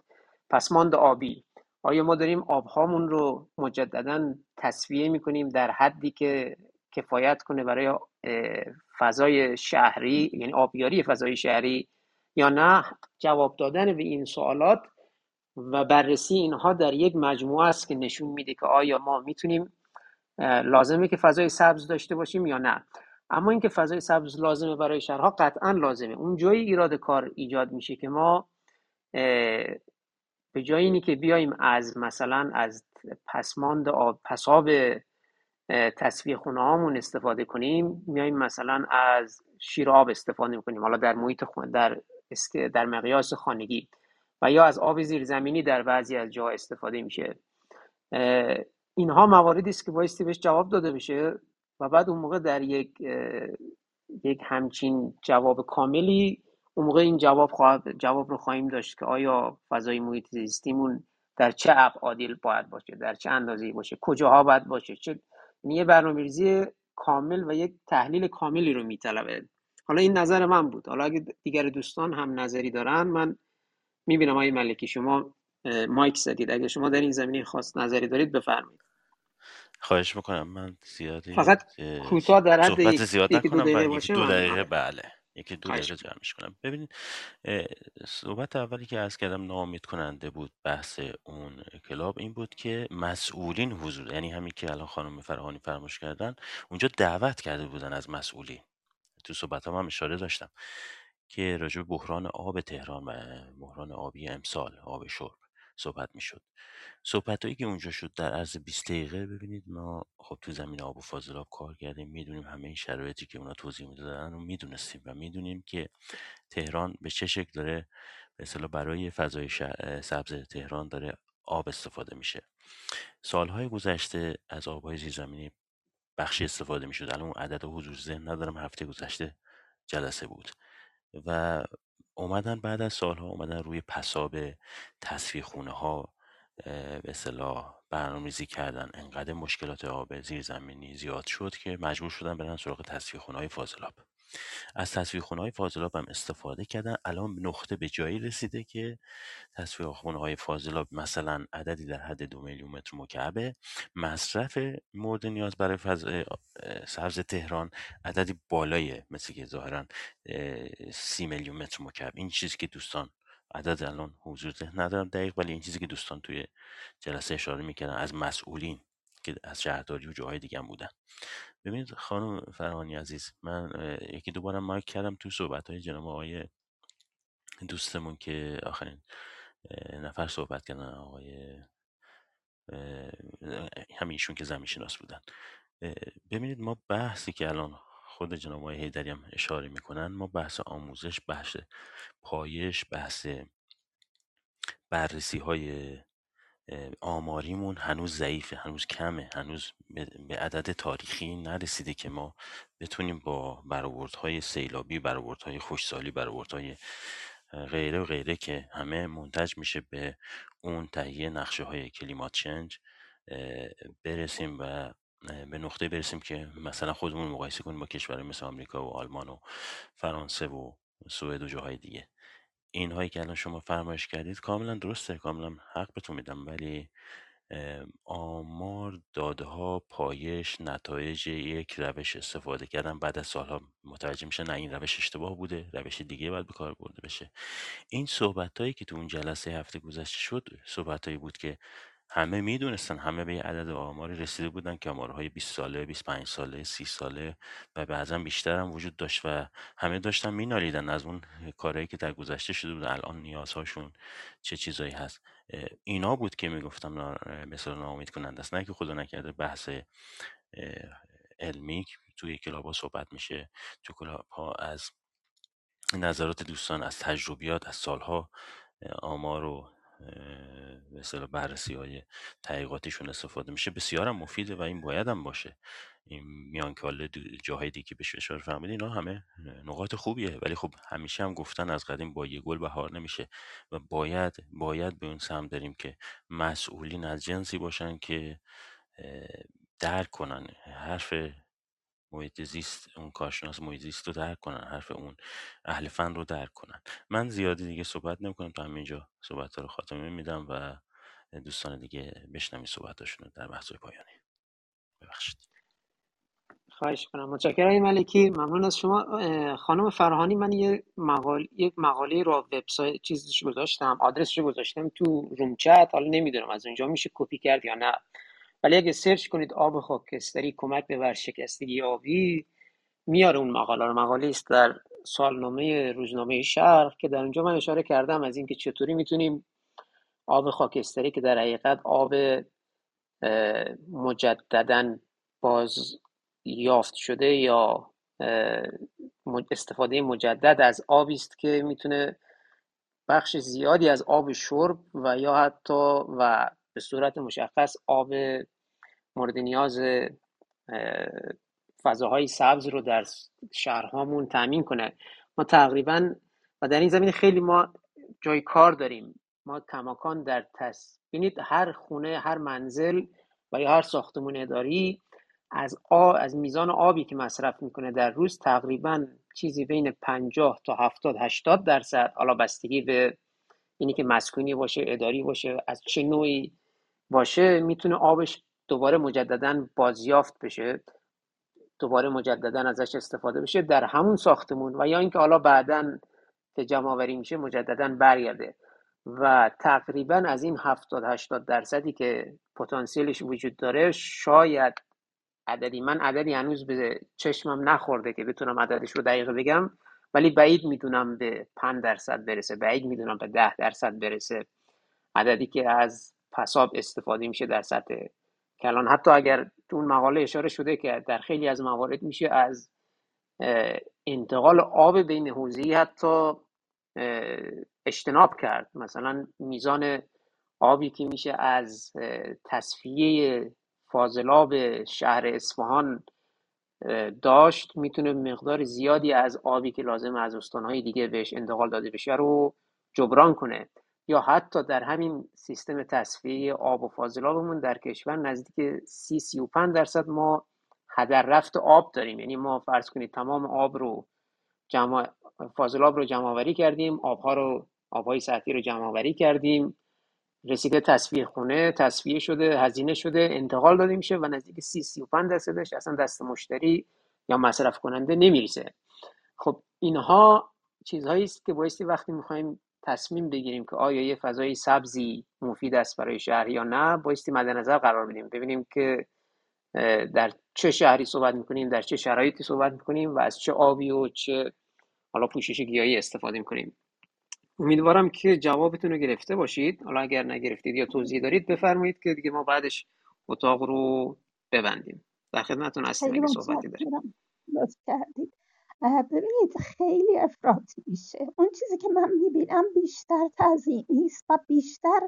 پسماند آبی. آیا ما داریم آبهامون رو مجددا تصفیه می‌کنیم در حدی که کفایت کنه برای فضای شهری یعنی آبیاری فضای شهری یا نه؟ جواب دادن به این سوالات و بررسی اینها در یک مجموعه است که نشون میده که آیا ما می‌تونیم لازمه که فضای سبز داشته باشیم یا نه. اما اینکه فضای سبز لازمه برای شهرها قطعا لازمه. اون جایی ایراد کار ایجاد میشه که ما به جای اینی که بیایم از مثلا از پسماند آب پساب تصفیه خونه هامون استفاده کنیم میایم مثلا از شیر آب استفاده می‌کنیم حالا در محیط خون در در مقیاس خانگی و یا از آب زیرزمینی در بعضی از جاها استفاده میشه. اینها مواردی است که بایستی بهش جواب داده بشه. و بعد اون موقع در یک یک همچین جواب کاملی اون موقع این جواب جواب رو خواهیم داشت که آیا فضای محیط زیستیمون در چه ابعادی باید باشه در چه اندازه‌ای باشه کجاها باید باشه چه یه برنامه‌ریزی کامل و یک تحلیل کاملی رو میطلبه. حالا این نظر من بود. حالا اگه دیگر دوستان هم نظری دارن من می‌بینم آقای ملکی شما مایک زدید. اگه شما در این زمینه خاص نظری دارید بفرمایید. خواهش می‌کنم من زیادی فقط کوتاه در حد صحبت زیاد دو دقیقه باشه دو. دقیقه بله یکی دو دقیقه جمعش کنم. ببینید صحبت اولی که از کردم ناامید کننده بود بحث اون کلاب این بود که مسئولین حضور یعنی همین که الان خانم فرهانی فرموش کردن اونجا دعوت کرده بودن از مسئولین. تو صحبت هم, هم اشاره داشتم که راجع بحران آب تهران و بحران آبی امسال آب شرب. صحبت می‌شد. صحبتهایی که اونجا شد در عرض 20 دقیقه ببینید ما خب تو زمین آب و فاضلاب کار کردیم می‌دونیم همه این شرایطی که اونا توضیح می‌دادن رو می‌دونستیم و می‌دونیم که تهران به چه شکل داره اصطلاح برای فضای سبز تهران داره آب استفاده میشه. سالهای گذشته از آبهای زیرزمینی بخشی استفاده می‌شد. الان اون عدد حضور ذهن ندارم هفته گذشته جلسه بود. و اومدن بعد از سالها اومدن روی پساب تصفیه خونه ها به اصطلاح برنامه‌ریزی کردن. انقدر مشکلات آب زیرزمینی زیاد شد که مجبور شدن برن سراغ تصفیه خونه های فاضلاب. از تصفیه خونه های فاضلاب هم استفاده کردن. الان نقطه به جایی رسیده که تصفیه خونه های فاضلاب مثلا عددی در حد دو میلیون متر مکعبه. مصرف مورد نیاز برای فضای سبز تهران عددی بالایه مثل که ظاهرا اه، سی میلیون متر مکعب. این چیزی که دوستان عدد الان حضور ندارم دقیق ولی این چیزی که دوستان توی جلسه اشاره می‌کردن از مسئولین که از شهرداری و جاهای دیگه هم بودن. ببینید خانم فرهانی عزیز من یکی دو بارم مایک کردم تو صحبت های جناب آقای دوستمون که آخرین نفر صحبت کردن آقای اه، همیشون که زمین شناس بودن. ببینید ما بحثی که الان خود جناب آقای حیدری هم اشاره می‌کنن ما بحث آموزش بحث پایش بحث بررسی های آماریمون هنوز ضعیفه هنوز کمه هنوز به عدد تاریخی نرسیده که ما بتونیم با برآوردهای سیلابی برآوردهای خشکسالی برآوردهای غیره و غیره که همه منتج میشه به اون تهیه نقشه های کلیمات چنج برسیم و به نقطه برسیم که مثلا خودمون مقایسه کنیم با کشورهای مثل آمریکا و آلمان و فرانسه و سوئد و جاهای دیگه. اینهایی که الان شما فرمایش کردید کاملا درسته کاملا حق بهتون میدم ولی آمار دادهها پایش نتایج یک روش استفاده کردن بعد از سالها متوجه میشه نه این روش اشتباه بوده روش دیگه باید به کار برده بشه. این صحبت هایی که تو اون جلسه هفته گذشته شد صحبت هایی بود که همه می‌دونستن همه به یه عدد آماری رسیده بودن که آمارهای 20 ساله 25 ساله 30 ساله و بعضا بیشتر هم وجود داشت و همه داشتن مینالیدن از اون کارهایی که در گذشته شده بود الان نیازهاشون چه چیزایی هست؟ اینا بود که می‌گفتم مثلا ناامید کننده است. نه که خدا نکرده بحث علمی توی کلاب ها صحبت میشه. تو کلاب ها از نظرات دوستان از تجربیات از سالها آمار و به اصطلاح بررسی های تحقیقاتیشون استفاده میشه. بسیار هم مفیده و این باید هم باشه. این میانکاله دو- جاهای دیگه که بهش اشاره فرمودین اینا همه نقاط خوبیه. ولی خب همیشه هم گفتن از قدیم با یه گل بهار نمیشه و باید باید به اون سمت داریم که مسئولین از جنسی باشن که درک کنن. حرف محیط زیست اون کارشناس محیط زیست رو درک کنن حرف اون اهل فن رو درک کنن. من زیادی دیگه صحبت نمی‌کنم تا همینجا صحبت رو خاتمه میدم و دوستان دیگه بشنوین صحبتاشون رو در بحث پایانی. ببخشید. خواهش کنم متشکرم آقای ملکی. ممنون از شما. خانم فرهانی من یه مقال یک مقاله رو وبسایت چیزش گذاشتم آدرسش گذاشتم تو روم چت. حالا نمی‌دونم از اونجا میشه کپی کرد یا نه. ولی اگه سرچ کنید آب خاکستری کمک به ورشکستگی آبی میاره اون مقاله رو. مقاله است در سالنامه روزنامه شرق که در اونجا من اشاره کردم از اینکه چطوری می‌تونیم آب خاکستری که در حقیقت آب مجددا باز یافت شده یا استفاده مجدد از آبی است که می‌تونه بخش زیادی از آب شرب و یا حتی و به صورت مشخص آب مورد نیاز فضاهای سبز رو در شهرهامون تامین کنه. ما تقریبا و در این زمین خیلی ما جای کار داریم. ما کماکان در تس بینید هر خونه هر منزل و یا هر ساختمون اداری از آ... از میزان آبی که مصرف می‌کنه در روز تقریبا چیزی بین 50 تا 70 80 درصد حالا بستگی به اینی که مسکونی باشه اداری باشه از چه نوعی باشه می‌تونه آبش دوباره مجددا بازیافت بشه دوباره مجددا ازش استفاده بشه در همون ساختمون و یا اینکه حالا بعدا که جمع آوری میشه مجددا برگرده. و تقریبا از این 70 80 درصدی که پتانسیلش وجود داره شاید عددی من عددی هنوز به چشمم نخورده که بتونم عددش رو دقیق بگم ولی بعید می‌دونم به 5 درصد برسه بعید می‌دونم به 10 درصد برسه. عددی که از پساب استفاده میشه در سطح کلان حتی اگر تو اون مقاله اشاره شده که در خیلی از موارد میشه از انتقال آب بین حوزه‌ای حتی اجتناب کرد. مثلا میزان آبی که میشه از تصفیه فاضلاب شهر اصفهان داشت می‌تونه مقدار زیادی از آبی که لازم از استانهای دیگه بهش انتقال داده بشه رو جبران کنه. یا حتی در همین سیستم تصفیه آب و فاضلابمون در کشور نزدیک 30 35 درصد ما هدر رفت آب داریم. یعنی ما فرض کنید تمام آب رو جمع فاضلاب رو جمع آوری کردیم آبها رو آبهای سطحی رو جمع آوری کردیم. رسیده تصفیه خونه تصفیه شده هزینه شده انتقال داده میشه و نزدیک 30 35 درصدش اصلا دست مشتری یا مصرف کننده نمیریسه خب اینها چیزهایی است که بایستی وقتی می‌خوایم تصمیم بگیریم که آیا یه فضای سبزی مفید است برای شهر یا نه بایستی مد نظر قرار بدیم. ببینیم که در چه شهری صحبت می‌کنیم در چه شرایطی صحبت می‌کنیم و از چه آبی و چه حالا پوشش گیاهی استفاده می‌کنیم. امیدوارم که جوابتون رو گرفته باشید. حالا اگر نگرفتید یا توضیح دارید بفرمایید که دیگه ما بعدش اتاق رو ببندیم. در خدمتتون هستیم اگه صحبتی دارید. ببینید خیلی افراد میشه. اون چیزی که من می‌بینم بیشتر تزیینی است و بیشتر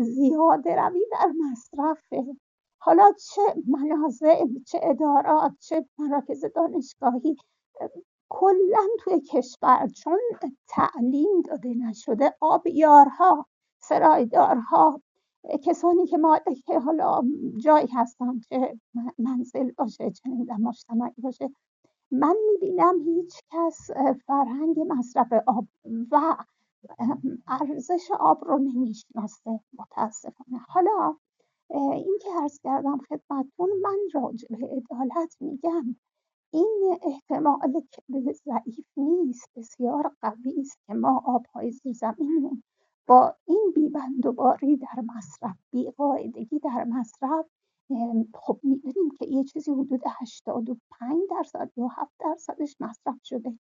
زیاده روی در مصرفه. حالا چه منازع چه ادارات چه مراکز دانشگاهی کلا توی کشور چون تعلیم داده نشده آبیارها سرایدارها کسانی که ما حالا جایی هستن که منزل باشه چه مجتمعی باشه من می‌بینم هیچ کس فرهنگ مصرف آب و ارزش آب رو نمی‌شناسه. متاسفانه. حالا این که عرض کردم خدمتتون من راجع به عدالت میگم. این احتمال ضعیف نیست بسیار قوی است که ما آبهای زیرزمینمون با این بیبندوباری در مصرف بیقاعدگی در مصرف خب می‌دونیم که یه چیزی حدود 85 درصد یا 7 درصدش مصرف شده.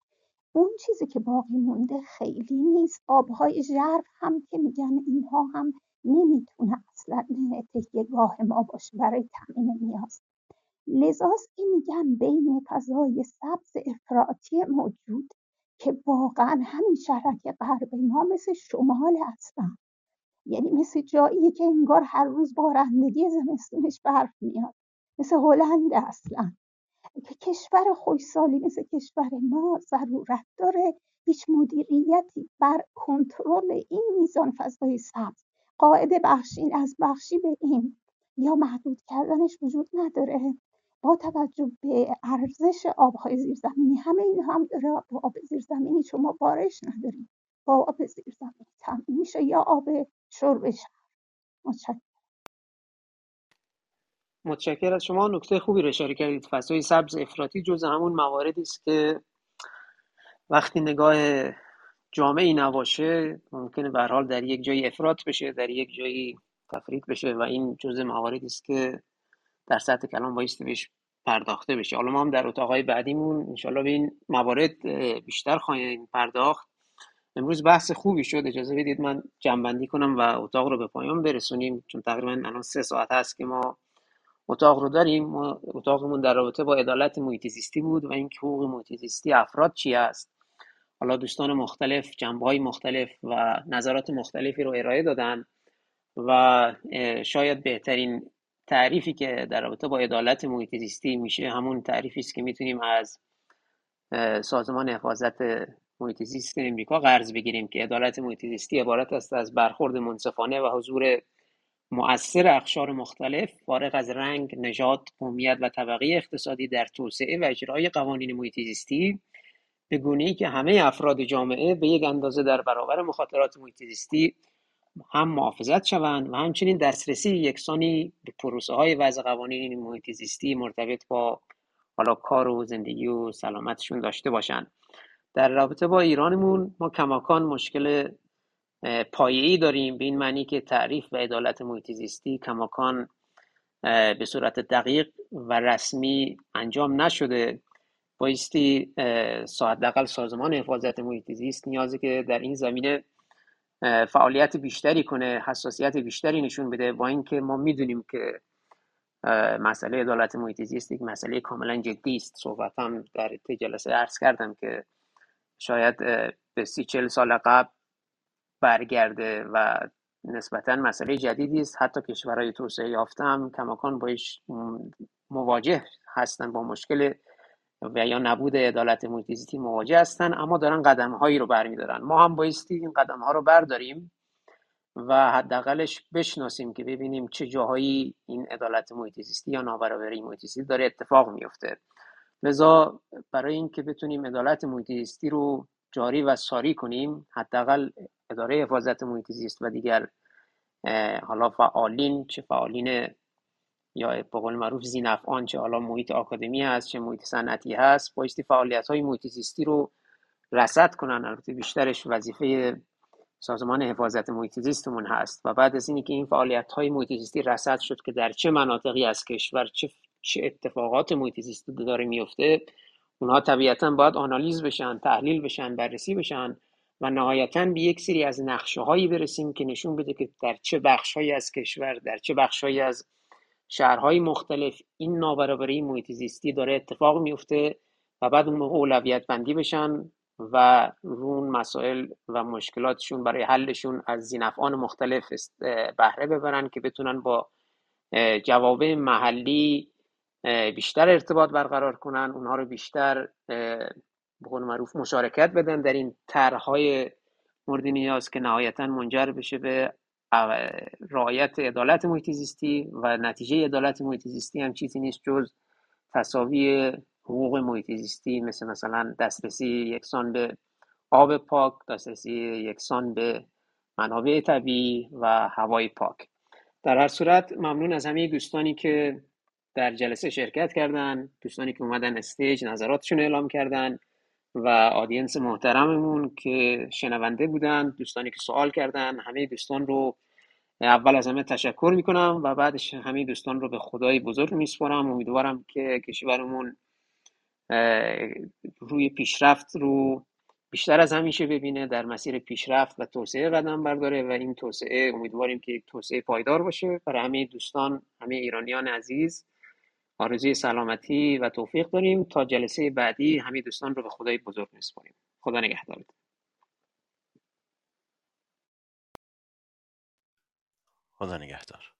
اون چیزی که باقی مونده خیلی نیست. آبهای ژرف هم که میگن اینها هم نمی‌تونه اصلا گاه ما باشه برای تامین نیاز. لذاست که میگن بین فضای سبز افراطی موجود که واقعا همین شرک غرب ما مثل شمال هستن. یعنی مثل جایی که انگار هر روز بارندگی زمستونش برف میاد. مثل هلند اصلا. که کشور خوشسالی مثل کشور ما ضرورت داره. هیچ مدیریتی بر کنترل این میزان فضای سبز. قاعده بخشین از بخشی به این. یا محدود کردنش وجود نداره. با توجه به ارزش آبهای زیرزمینی همه این هم داره. با آب زیرزمینی شما بارش نداریم با آب زیرزمینی تامین میشه. یا آب شرب شهر متشکرم. متشکر از شما نکته خوبی رو اشاره کردید. فضای سبز افراطی جز همون مواردی است که وقتی نگاه جامعی نباشه ممکنه به حال در یک جایی افراط بشه در یک جایی تفرید بشه و این جزء مواردی است که در سطح کلام بایستی بهش پرداخته بشه. حالا ما هم در اتاقهای بعدیمون انشالله به این موارد بیشتر خواهیم پرداخت. امروز بحث خوبی شد اجازه بدید من جنبندی کنم و اتاق رو به پایان برسونیم چون تقریبا الان سه ساعت هست که ما اتاق رو داریم. ما اتاقمون در رابطه با عدالت محیط بود و اینکه حقوق محیط افراد چی است. حالا دوستان مختلف جنبه های مختلف و نظرات مختلفی رو ارائه دادن و شاید بهترین تعریفی که در رابطه با عدالت محیط میشه همون تعریفی است که می‌تونیم از سازمان حفاظت محیط زیست امریکا قرض بگیریم که عدالت محیط زیستی عبارت است از برخورد منصفانه و حضور مؤثر اخشار مختلف فارغ از رنگ، نژاد، قومیت و طبقه اقتصادی در توسعه و اجرای قوانین محیط زیستی به گونه ای که همه افراد جامعه به یک اندازه در برابر مخاطرات محیط زیستی هم محافظت شوند و همچنین دسترسی یکسانی به پروسه های وضع قوانین محیط زیستی مرتبط با حالا کار و زندگی و سلامتشون داشته باشند. در رابطه با ایرانمون ما کماکان مشکل پایه‌ای داریم به این معنی که تعریف و عدالت محیط کماکان به صورت دقیق و رسمی انجام نشده. بایستی حداقل سازمان حفاظت محیط نیازه که در این زمینه فعالیت بیشتری کنه حساسیت بیشتری نشون بده با اینکه ما می‌دونیم که مسئله عدالت محیط زیست یک مسئله کاملا جدی است. صحبت هم در جلسه عرض کردم که شاید به سی چل سال قبل برگرده و نسبتا مسئله جدیدی است. حتی کشورهای توسعه یافته هم کماکان باش مواجه هستن با مشکل و یا نبود عدالت محیط مواجه هستن اما دارن قدم هایی رو برمیدارن. ما هم بایستی این قدم ها رو برداریم و حداقلش بشناسیم که ببینیم چه جاهایی این عدالت محیط یا نابرابری محیط داره اتفاق میفته لذا برای اینکه بتونیم عدالت محیط رو جاری و ساری کنیم حداقل اداره حفاظت محیط زیست و دیگر حالا فعالین چه فعالین یا به قول معروف زینفعان چه حالا محیط آکادمی هست چه محیط صنعتی هست بایستی فعالیت های محیط زیستی رو رصد کنن. البته بیشترش وظیفه سازمان حفاظت محیط زیستمون هست و بعد از اینی که این فعالیت های محیط زیستی رصد شد که در چه مناطقی از کشور چه چه اتفاقات محیط زیستی داره میفته اونها طبیعتا باید آنالیز بشن تحلیل بشن بررسی بشن و نهایتا به یک سری از نقشه هایی برسیم که نشون بده که در چه بخشهایی از کشور در چه بخشهایی از شهرهای مختلف این نابرابری محیط زیستی داره اتفاق میفته و بعد اون اولویت بندی بشن و رون مسائل و مشکلاتشون برای حلشون از زینفعان مختلف بهره ببرن که بتونن با جواب محلی بیشتر ارتباط برقرار کنن اونها رو بیشتر به قول معروف مشارکت بدن در این طرحهای مورد نیاز که نهایتا منجر بشه به رعایت عدالت محیط زیستی و نتیجه عدالت محیط زیستی هم چیزی نیست جز تصاوی حقوق محیط زیستی مثل مثلا دسترسی یکسان به آب پاک دسترسی یکسان به منابع طبیعی و هوای پاک. در هر صورت ممنون از همه دوستانی که در جلسه شرکت کردن دوستانی که اومدن استیج نظراتشون اعلام کردن و آدینس محترممون که شنونده بودن دوستانی که سوال کردن همه دوستان رو اول از همه تشکر می‌کنم و بعدش همه دوستان رو به خدای بزرگ میسپارم. امیدوارم که کشورمون روی پیشرفت رو بیشتر از همیشه ببینه در مسیر پیشرفت و توسعه قدم برداره و این توسعه امیدواریم که توسعه پایدار باشه. برای همه دوستان همه ایرانیان عزیز آرزوی سلامتی و توفیق داریم. تا جلسه بعدی همه دوستان رو به خدای بزرگ میسپاریم. خدا نگهدارتون. خدا نگهدار.